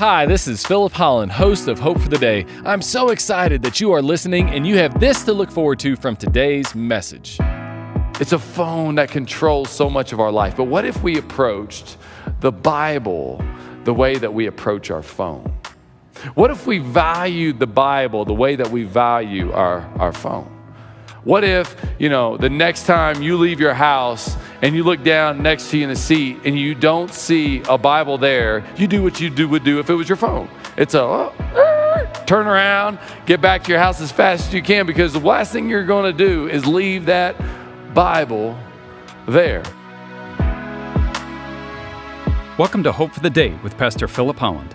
Hi, this is Philip Holland, host of Hope for the Day. I'm so excited that you are listening and you have this to look forward to from today's message. It's a phone that controls so much of our life, but what if we approached the Bible the way that we approach our phone? What if we valued the Bible the way that we value our, our phone? What if, you know, the next time you leave your house and you look down next to you in the seat and you don't see a Bible there, you do what you do would do if it was your phone. It's a oh, turn around, get back to your house as fast as you can because the last thing you're going to do is leave that Bible there. Welcome to Hope for the Day with Pastor Philip Holland.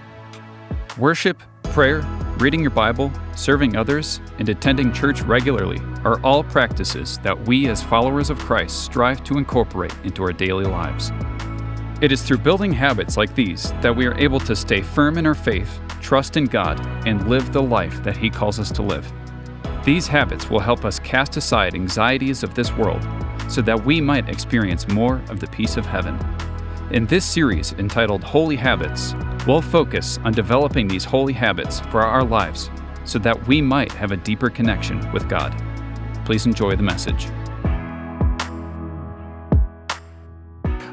Worship, prayer, reading your Bible, serving others, and attending church regularly are all practices that we as followers of Christ strive to incorporate into our daily lives. It is through building habits like these that we are able to stay firm in our faith, trust in God, and live the life that He calls us to live. These habits will help us cast aside anxieties of this world so that we might experience more of the peace of heaven. In this series entitled Holy Habits, we'll focus on developing these holy habits for our lives so that we might have a deeper connection with God. Please enjoy the message.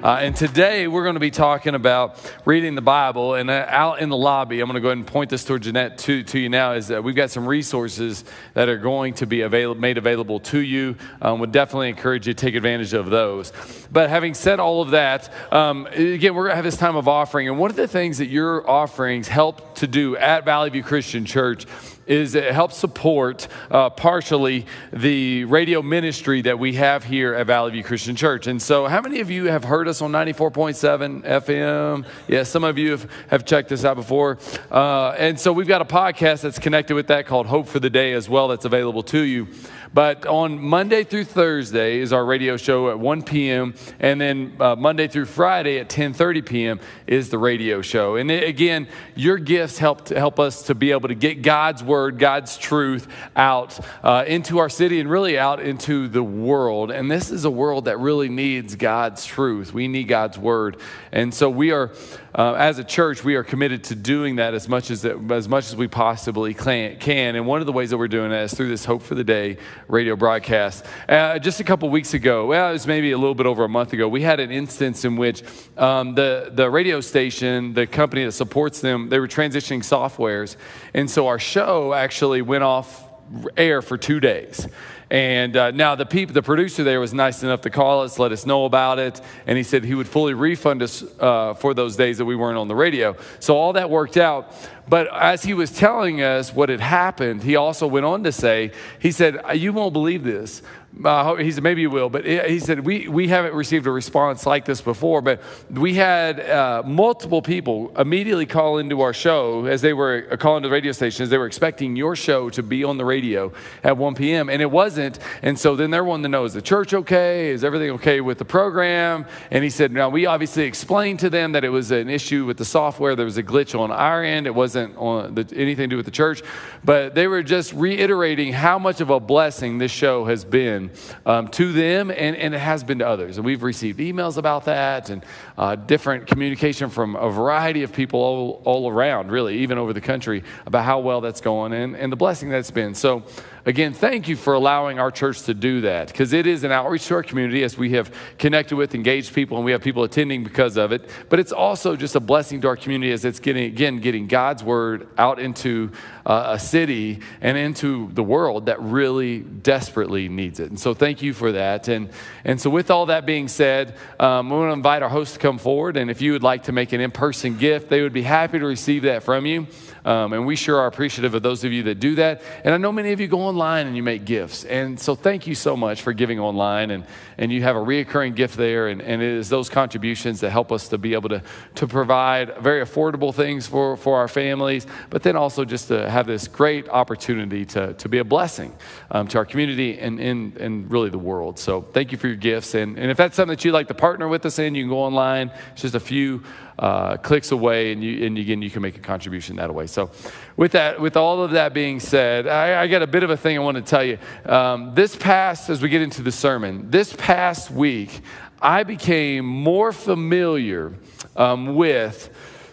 Uh, and today we're going to be talking about reading the Bible. And uh, out in the lobby, I'm going to go ahead and point this toward Jeanette to, to you now. Is that we've got some resources that are going to be avail- made available to you. Um, would definitely encourage you to take advantage of those. But having said all of that, um, again, we're going to have this time of offering. And one of the things that your offerings help to do at Valley View Christian Church is it helps support uh, partially the radio ministry that we have here at Valley View Christian Church. And so, how many of you have heard us on 94.7 FM? Yeah, some of you have, have checked us out before. Uh, and so, we've got a podcast that's connected with that called Hope for the Day as well, that's available to you. But on Monday through Thursday is our radio show at 1 p.m. And then uh, Monday through Friday at 10:30 p.m. is the radio show. And it, again, your gifts help help us to be able to get God's word, God's truth out uh, into our city and really out into the world. And this is a world that really needs God's truth. We need God's word. And so we are uh, as a church, we are committed to doing that as much as, as much as we possibly can. And one of the ways that we're doing that is through this Hope for the Day radio broadcast. Uh, just a couple weeks ago, well, it was maybe a little bit over a month ago, we had an instance in which um, the, the radio station, the company that supports them, they were transitioning softwares. And so our show actually went off air for two days. And uh, now the people, the producer there was nice enough to call us, let us know about it, and he said he would fully refund us uh, for those days that we weren't on the radio. So all that worked out. But as he was telling us what had happened, he also went on to say, he said, "You won't believe this, uh, he said, maybe you will, but he said, we, we haven't received a response like this before, but we had uh, multiple people immediately call into our show as they were uh, calling to the radio station, as they were expecting your show to be on the radio at 1 p.m., and it wasn't. And so then they're wanting to know, is the church okay? Is everything okay with the program? And he said, now we obviously explained to them that it was an issue with the software. There was a glitch on our end. It wasn't on the, anything to do with the church, but they were just reiterating how much of a blessing this show has been um, to them, and, and it has been to others. And we've received emails about that and uh, different communication from a variety of people all, all around, really, even over the country, about how well that's going and, and the blessing that's been. So, again, thank you for allowing our church to do that because it is an outreach to our community as we have connected with, engaged people, and we have people attending because of it. But it's also just a blessing to our community as it's getting, again, getting God's word out into uh, a city and into the world that really desperately needs it. And so thank you for that. And, and so, with all that being said, um, we want to invite our host to come forward. And if you would like to make an in person gift, they would be happy to receive that from you. Um, and we sure are appreciative of those of you that do that. And I know many of you go online and you make gifts. And so thank you so much for giving online. And, and you have a reoccurring gift there. And, and it is those contributions that help us to be able to, to provide very affordable things for, for our families, but then also just to have this great opportunity to, to be a blessing um, to our community and, and, and really the world. So thank you for your gifts. And, and if that's something that you'd like to partner with us in, you can go online. It's just a few uh, clicks away, and, you, and again, you can make a contribution that way. So, with that, with all of that being said, I, I got a bit of a thing I want to tell you. Um, this past, as we get into the sermon, this past week, I became more familiar um, with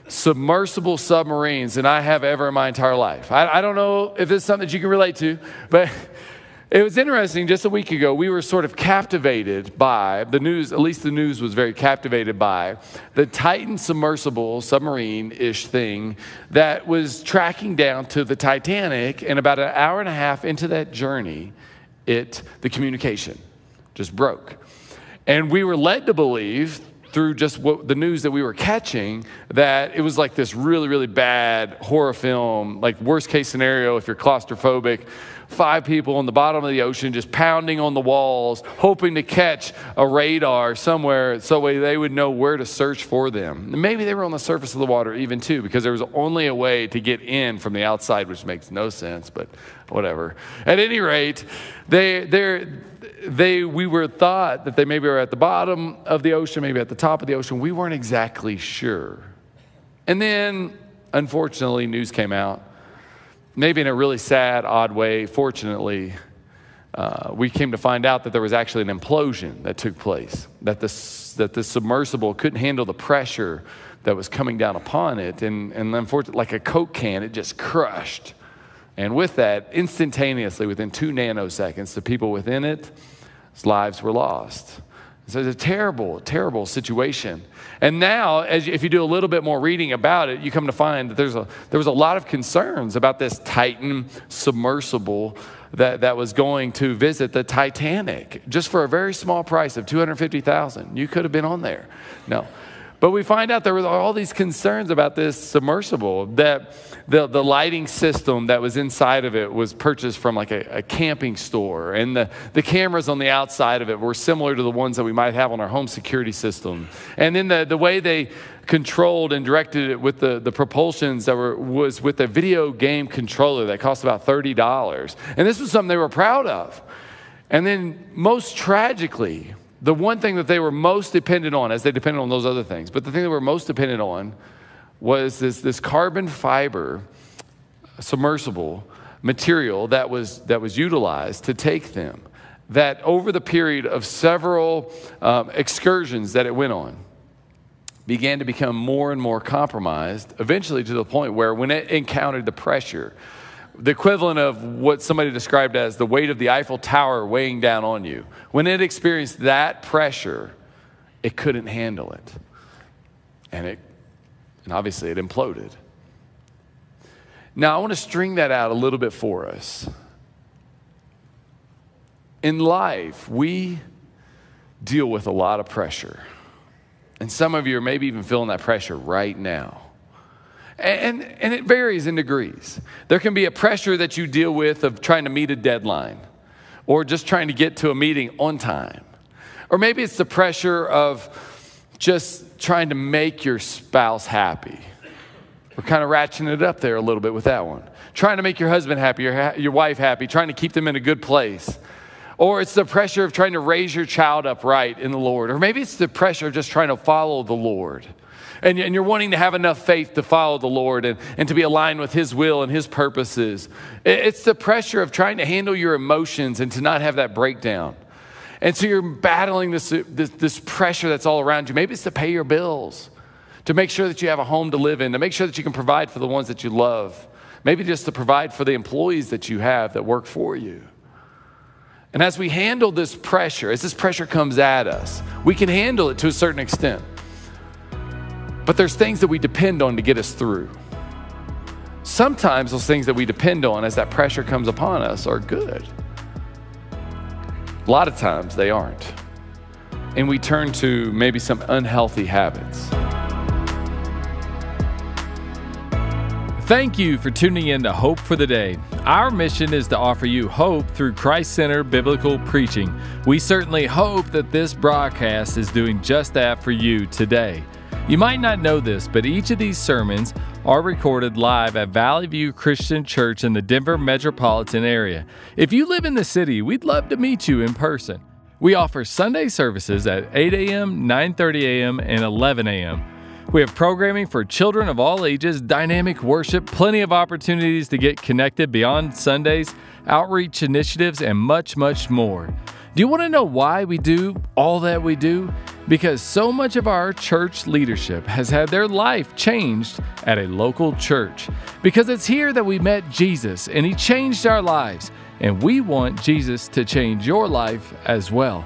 submersible submarines than I have ever in my entire life. I, I don't know if this is something that you can relate to, but it was interesting. Just a week ago, we were sort of captivated by the news, at least the news was very captivated by the Titan submersible submarine ish thing that was tracking down to the Titanic. And about an hour and a half into that journey, it, the communication just broke. And we were led to believe through just what the news that we were catching that it was like this really really bad horror film like worst case scenario if you're claustrophobic five people on the bottom of the ocean just pounding on the walls, hoping to catch a radar somewhere so they would know where to search for them. maybe they were on the surface of the water even too, because there was only a way to get in from the outside, which makes no sense, but whatever. At any rate, they, they, we were thought that they maybe were at the bottom of the ocean, maybe at the top of the ocean. We weren't exactly sure. And then, unfortunately, news came out maybe in a really sad, odd way, fortunately, uh, we came to find out that there was actually an implosion that took place, that the, that the submersible couldn't handle the pressure that was coming down upon it. And, and unfortunately, like a Coke can, it just crushed. And with that, instantaneously, within two nanoseconds, the people within it, lives were lost. So it's a terrible, terrible situation. And now, as you, if you do a little bit more reading about it, you come to find that there's a, there was a lot of concerns about this Titan submersible that, that was going to visit the Titanic just for a very small price of 250000 You could have been on there. No. But we find out there were all these concerns about this submersible, that the, the lighting system that was inside of it was purchased from like a, a, camping store. And the, the cameras on the outside of it were similar to the ones that we might have on our home security system. And then the, the way they controlled and directed it with the, the propulsions that were, was with a video game controller that cost about $30. And this was something they were proud of. And then, most tragically, the one thing that they were most dependent on, as they depended on those other things, but the thing they were most dependent on was this, this carbon fiber submersible material that was, that was utilized to take them. That over the period of several um, excursions that it went on, began to become more and more compromised, eventually to the point where when it encountered the pressure, the equivalent of what somebody described as the weight of the Eiffel Tower weighing down on you. When it experienced that pressure, it couldn't handle it. And it and obviously it imploded. Now, I want to string that out a little bit for us. In life, we deal with a lot of pressure. And some of you are maybe even feeling that pressure right now. And, and it varies in degrees. There can be a pressure that you deal with of trying to meet a deadline or just trying to get to a meeting on time. Or maybe it's the pressure of just trying to make your spouse happy. We're kind of ratcheting it up there a little bit with that one. Trying to make your husband happy, your, your wife happy, trying to keep them in a good place. Or it's the pressure of trying to raise your child up right in the Lord. Or maybe it's the pressure of just trying to follow the Lord and, and you're wanting to have enough faith to follow the Lord and, and to be aligned with His will and His purposes. It's the pressure of trying to handle your emotions and to not have that breakdown. And so you're battling this, this, this pressure that's all around you. Maybe it's to pay your bills, to make sure that you have a home to live in, to make sure that you can provide for the ones that you love. Maybe just to provide for the employees that you have that work for you. And as we handle this pressure, as this pressure comes at us, we can handle it to a certain extent. But there's things that we depend on to get us through. Sometimes those things that we depend on as that pressure comes upon us are good. A lot of times they aren't. And we turn to maybe some unhealthy habits. Thank you for tuning in to Hope for the Day. Our mission is to offer you hope through Christ centered biblical preaching. We certainly hope that this broadcast is doing just that for you today. You might not know this, but each of these sermons are recorded live at Valley View Christian Church in the Denver metropolitan area. If you live in the city, we'd love to meet you in person. We offer Sunday services at 8 a.m., 9:30 a.m., and 11 a.m. We have programming for children of all ages, dynamic worship, plenty of opportunities to get connected beyond Sundays, outreach initiatives, and much, much more. Do you want to know why we do all that we do? Because so much of our church leadership has had their life changed at a local church. Because it's here that we met Jesus and He changed our lives. And we want Jesus to change your life as well.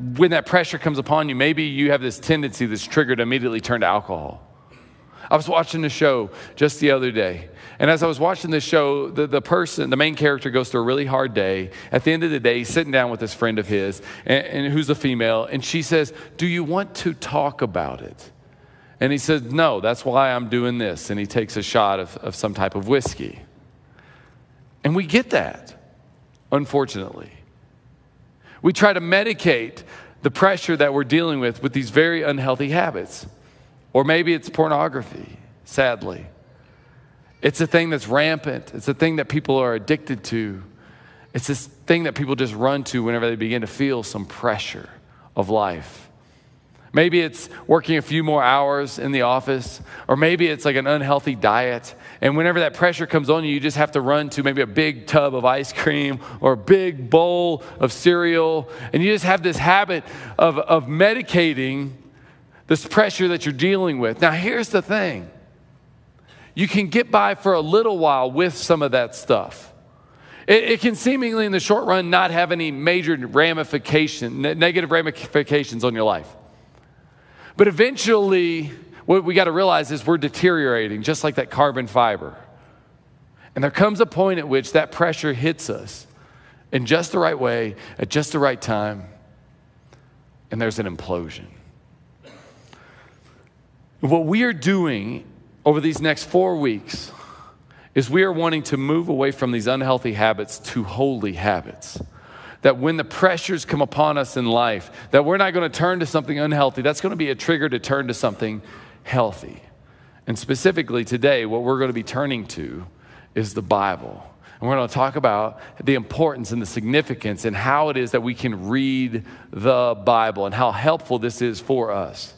when that pressure comes upon you, maybe you have this tendency that's triggered to immediately turn to alcohol. I was watching a show just the other day, and as I was watching this show, the, the person, the main character, goes through a really hard day. At the end of the day, he's sitting down with this friend of his, and, and who's a female, and she says, Do you want to talk about it? And he says, No, that's why I'm doing this. And he takes a shot of, of some type of whiskey. And we get that, unfortunately. We try to medicate the pressure that we're dealing with with these very unhealthy habits. Or maybe it's pornography, sadly. It's a thing that's rampant, it's a thing that people are addicted to. It's this thing that people just run to whenever they begin to feel some pressure of life. Maybe it's working a few more hours in the office, or maybe it's like an unhealthy diet. And whenever that pressure comes on you, you just have to run to maybe a big tub of ice cream or a big bowl of cereal. And you just have this habit of, of medicating this pressure that you're dealing with. Now, here's the thing you can get by for a little while with some of that stuff. It, can seemingly, in the short run, not have any major ramification, negative ramifications on your life. But eventually, what we got to realize is we're deteriorating, just like that carbon fiber. And there comes a point at which that pressure hits us in just the right way, at just the right time, and there's an implosion. What we are doing over these next four weeks is we are wanting to move away from these unhealthy habits to holy habits that when the pressures come upon us in life, that we're not going to turn to something unhealthy. That's going to be a trigger to turn to something healthy. And specifically today, what we're going to be turning to is the Bible. And we're going to talk about the importance and the significance and how it is that we can read the Bible and how helpful this is for us.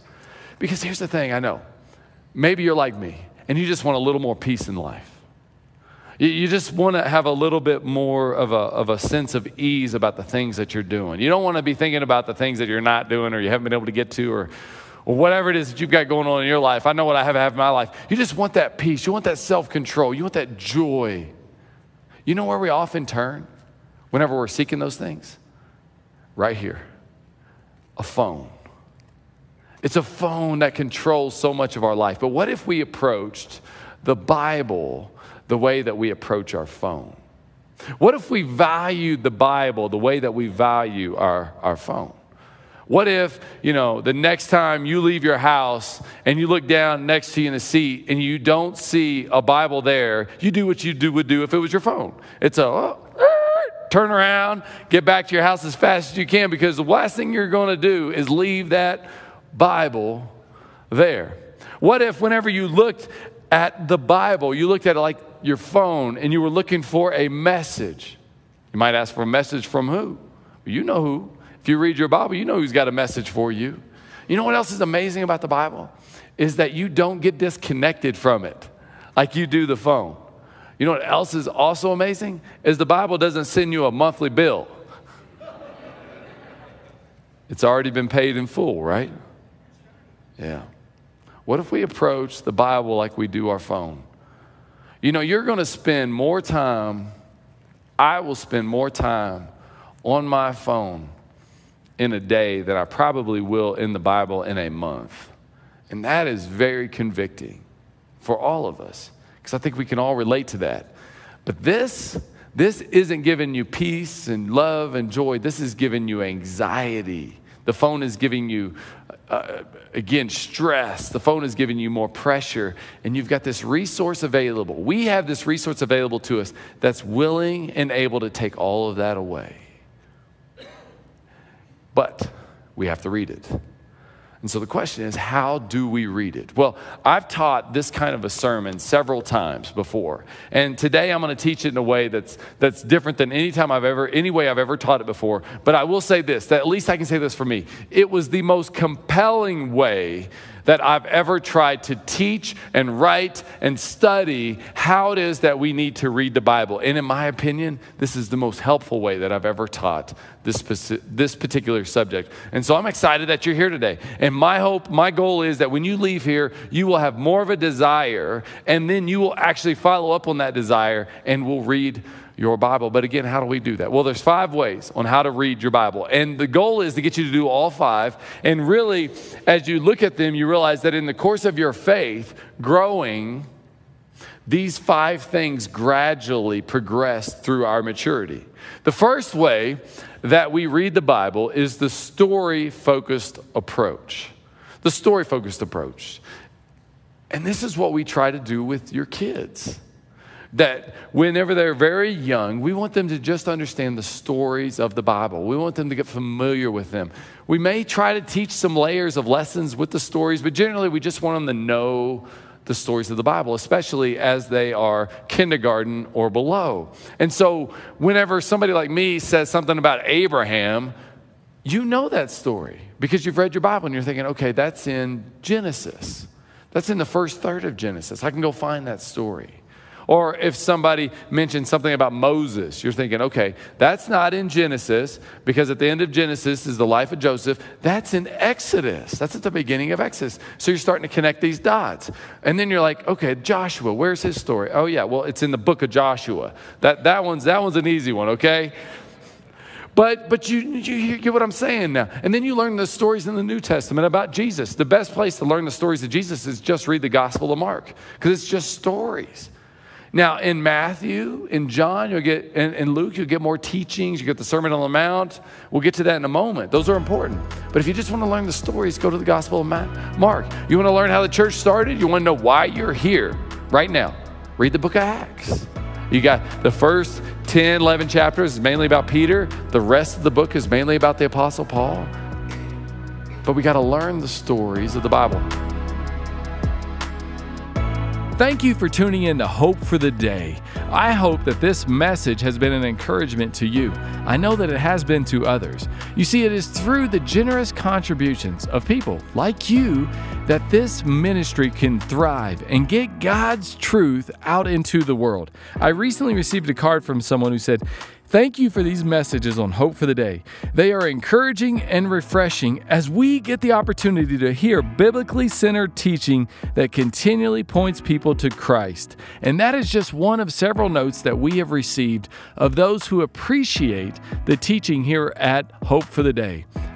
Because here's the thing I know. Maybe you're like me and you just want a little more peace in life. You just want to have a little bit more of a, of a sense of ease about the things that you're doing. You don't want to be thinking about the things that you're not doing or you haven't been able to get to or, or whatever it is that you've got going on in your life. I know what I have, have in my life. You just want that peace. You want that self control. You want that joy. You know where we often turn whenever we're seeking those things? Right here a phone. It's a phone that controls so much of our life. But what if we approached the Bible the way that we approach our phone? What if we valued the Bible the way that we value our, our phone? What if, you know, the next time you leave your house and you look down next to you in the seat and you don't see a Bible there, you do what you do, would do if it was your phone. It's a oh, ah, turn around, get back to your house as fast as you can because the last thing you're going to do is leave that Bible there. What if, whenever you looked at the Bible, you looked at it like your phone and you were looking for a message. You might ask for a message from who? You know who. If you read your Bible, you know who's got a message for you. You know what else is amazing about the Bible? Is that you don't get disconnected from it like you do the phone. You know what else is also amazing? Is the Bible doesn't send you a monthly bill. It's already been paid in full, right? Yeah. What if we approach the Bible like we do our phone? You know, you're going to spend more time, I will spend more time on my phone in a day than I probably will in the Bible in a month. And that is very convicting for all of us because I think we can all relate to that. But this, this isn't giving you peace and love and joy. This is giving you anxiety. The phone is giving you uh, again, stress. The phone is giving you more pressure, and you've got this resource available. We have this resource available to us that's willing and able to take all of that away. But we have to read it. And so the question is, how do we read it? Well, I've taught this kind of a sermon several times before. And today I'm going to teach it in a way that's, that's different than any time I've ever, any way I've ever taught it before. But I will say this, that at least I can say this for me. It was the most compelling way that I've ever tried to teach and write and study how it is that we need to read the Bible. And in my opinion, this is the most helpful way that I've ever taught this, this particular subject. And so I'm excited that you're here today. And my hope, my goal is that when you leave here, you will have more of a desire, and then you will actually follow up on that desire and will read your Bible. But again, how do we do that? Well, there's five ways on how to read your Bible. And the goal is to get you to do all five. And really, as you look at them, you realize that in the course of your faith growing, these five things gradually progress through our maturity. The first way that we read the Bible is the story focused approach. The story focused approach. And this is what we try to do with your kids that whenever they're very young, we want them to just understand the stories of the Bible. We want them to get familiar with them. We may try to teach some layers of lessons with the stories, but generally we just want them to know the stories of the Bible, especially as they are kindergarten or below. And so, whenever somebody like me says something about Abraham, you know that story because you've read your Bible and you're thinking, okay, that's in Genesis. That's in the first third of Genesis. I can go find that story. Or if somebody mentions something about Moses, you're thinking, okay, that's not in Genesis because at the end of Genesis is the life of Joseph. That's in Exodus. That's at the beginning of Exodus. So you're starting to connect these dots. And then you're like, okay, Joshua, where's his story? Oh, yeah, well, it's in the book of Joshua. That, that, one's, that one's an easy one, okay? But, but you, you get what I'm saying now. And then you learn the stories in the New Testament about Jesus. The best place to learn the stories of Jesus is just read the Gospel of Mark because it's just stories. Now, in Matthew, in John, you'll get, in, in Luke, you'll get more teachings. You get the Sermon on the Mount. We'll get to that in a moment. Those are important. But if you just want to learn the stories, go to the Gospel of Mark. You want to learn how the church started? You want to know why you're here right now? Read the book of Acts. You got the first 10, 11 chapters is mainly about Peter. The rest of the book is mainly about the Apostle Paul. But we got to learn the stories of the Bible. Thank you for tuning in to Hope for the Day. I hope that this message has been an encouragement to you. I know that it has been to others. You see, it is through the generous contributions of people like you that this ministry can thrive and get God's truth out into the world. I recently received a card from someone who said, Thank you for these messages on Hope for the Day. They are encouraging and refreshing as we get the opportunity to hear biblically centered teaching that continually points people to Christ. And that is just one of several notes that we have received of those who appreciate the teaching here at Hope for the Day.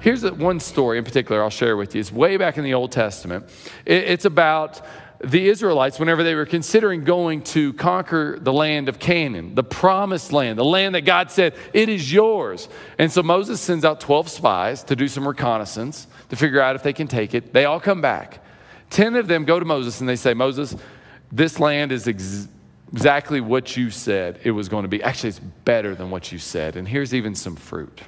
Here's one story in particular I'll share with you. It's way back in the Old Testament. It's about the Israelites, whenever they were considering going to conquer the land of Canaan, the promised land, the land that God said, it is yours. And so Moses sends out 12 spies to do some reconnaissance to figure out if they can take it. They all come back. 10 of them go to Moses and they say, Moses, this land is ex- exactly what you said it was going to be. Actually, it's better than what you said. And here's even some fruit.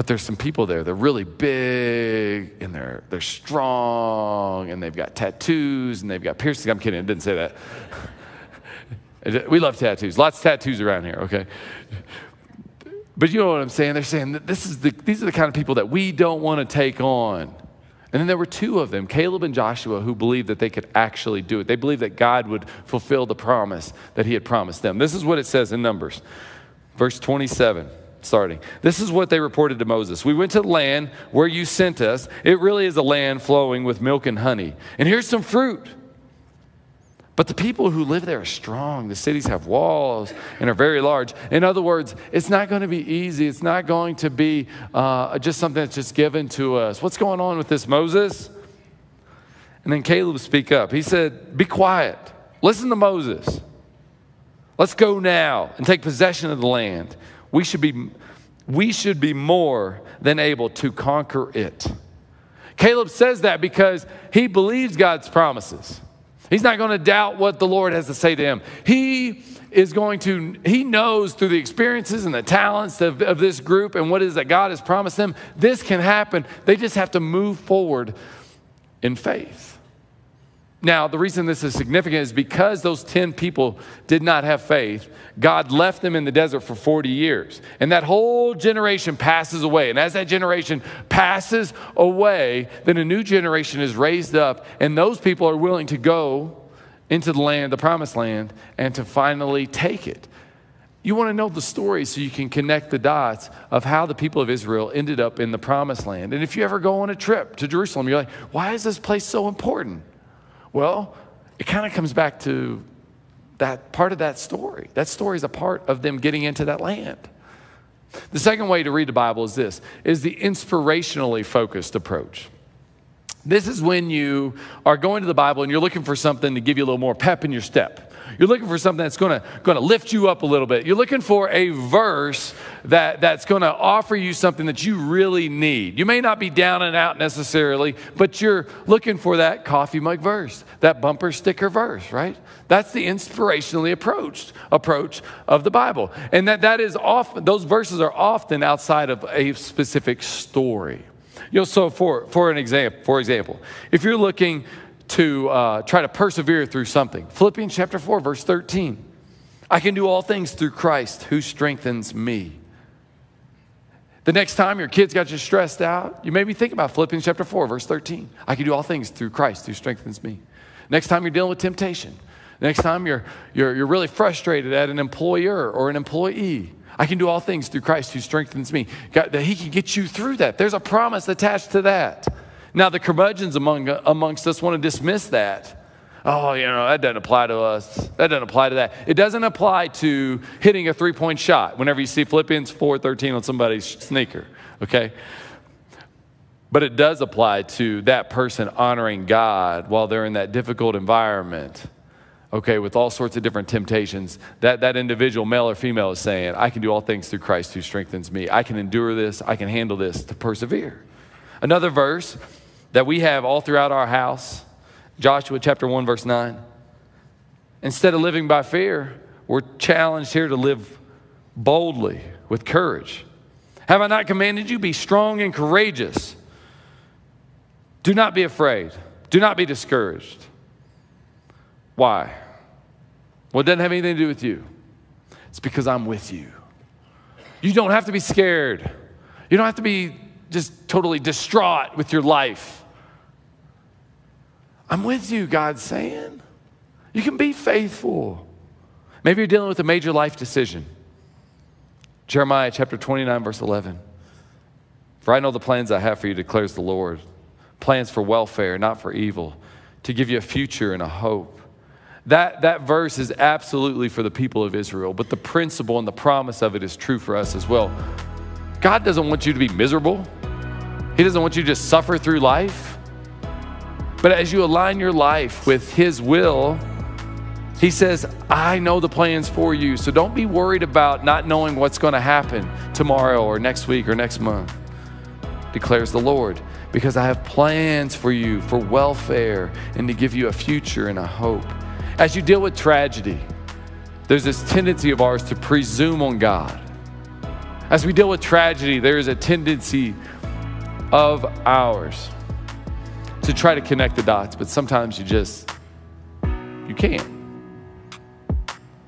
But there's some people there, they're really big and they're, they're strong and they've got tattoos and they've got piercings. I'm kidding, I didn't say that. we love tattoos, lots of tattoos around here, okay? But you know what I'm saying? They're saying that this is the, these are the kind of people that we don't want to take on. And then there were two of them, Caleb and Joshua, who believed that they could actually do it. They believed that God would fulfill the promise that He had promised them. This is what it says in Numbers, verse 27, starting. This is what they reported to Moses We went to the land where you sent us. It really is a land flowing with milk and honey. And here's some fruit. But the people who live there are strong. The cities have walls and are very large. In other words, it's not going to be easy. It's not going to be uh, just something that's just given to us. What's going on with this, Moses? And then Caleb speak up. He said, Be quiet. Listen to Moses. Let's go now and take possession of the land. We should be, we should be more than able to conquer it. Caleb says that because he believes God's promises. He's not going to doubt what the Lord has to say to him. He is going to, he knows through the experiences and the talents of, of this group and what it is that God has promised them, this can happen. They just have to move forward in faith. Now, the reason this is significant is because those 10 people did not have faith, God left them in the desert for 40 years. And that whole generation passes away. And as that generation passes away, then a new generation is raised up, and those people are willing to go into the land, the promised land, and to finally take it. You want to know the story so you can connect the dots of how the people of Israel ended up in the promised land. And if you ever go on a trip to Jerusalem, you're like, why is this place so important? Well, it kind of comes back to that part of that story. That story is a part of them getting into that land. The second way to read the Bible is this is the inspirationally focused approach. This is when you are going to the Bible and you're looking for something to give you a little more pep in your step. You're looking for something that's going to, lift you up a little bit. You're looking for a verse that, that's going to offer you something that you really need. You may not be down and out necessarily, but you're looking for that coffee mug verse, that bumper sticker verse, right? That's the inspirationally approached approach of the Bible. And that, that is often, those verses are often outside of a specific story. You know, so for, for an example, for example, if you're looking to uh, try to persevere through something. Philippians chapter 4, verse 13. I can do all things through Christ who strengthens me. The next time your kids got you stressed out, you maybe think about Philippians chapter 4, verse 13. I can do all things through Christ who strengthens me. Next time you're dealing with temptation. Next time you're, you're, you're really frustrated at an employer or an employee. I can do all things through Christ who strengthens me. God, that He can get you through that. There's a promise attached to that. Now, the curmudgeons among, amongst us want to dismiss that. Oh, you know, that doesn't apply to us. That doesn't apply to that. It doesn't apply to hitting a three point shot whenever you see Philippians 4:13 on somebody's sneaker, okay? But it does apply to that person honoring God while they're in that difficult environment, okay, with all sorts of different temptations. That, that individual, male or female, is saying, I can do all things through Christ who strengthens me. I can endure this, I can handle this to persevere. Another verse that we have all throughout our house. Joshua chapter 1, verse 9. Instead of living by fear, we're challenged here to live boldly with courage. Have I not commanded you? Be strong and courageous. Do not be afraid. Do not be discouraged. Why? Well, it doesn't have anything to do with you. It's because I'm with you. You don't have to be scared. You don't have to be just totally distraught with your life. I'm with you, God's saying. You can be faithful. Maybe you're dealing with a major life decision. Jeremiah chapter 29, verse 11. For I know the plans I have for you, declares the Lord plans for welfare, not for evil, to give you a future and a hope. That, that verse is absolutely for the people of Israel, but the principle and the promise of it is true for us as well. God doesn't want you to be miserable. He doesn't want you to just suffer through life. But as you align your life with His will, He says, I know the plans for you. So don't be worried about not knowing what's going to happen tomorrow or next week or next month, declares the Lord, because I have plans for you for welfare and to give you a future and a hope. As you deal with tragedy, there's this tendency of ours to presume on God. As we deal with tragedy, there is a tendency of ours to try to connect the dots, but sometimes you just you can't.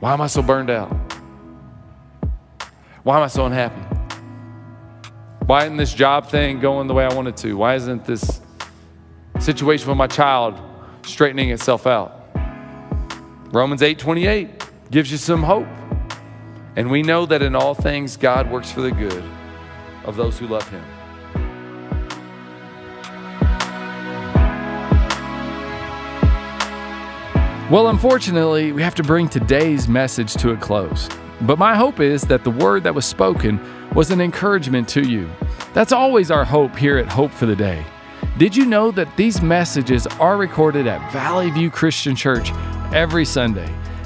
Why am I so burned out? Why am I so unhappy? Why isn't this job thing going the way I want it to? Why isn't this situation with my child straightening itself out. Romans 8:28 gives you some hope. And we know that in all things God works for the good of those who love him. Well, unfortunately, we have to bring today's message to a close. But my hope is that the word that was spoken was an encouragement to you. That's always our hope here at Hope for the Day. Did you know that these messages are recorded at Valley View Christian Church every Sunday?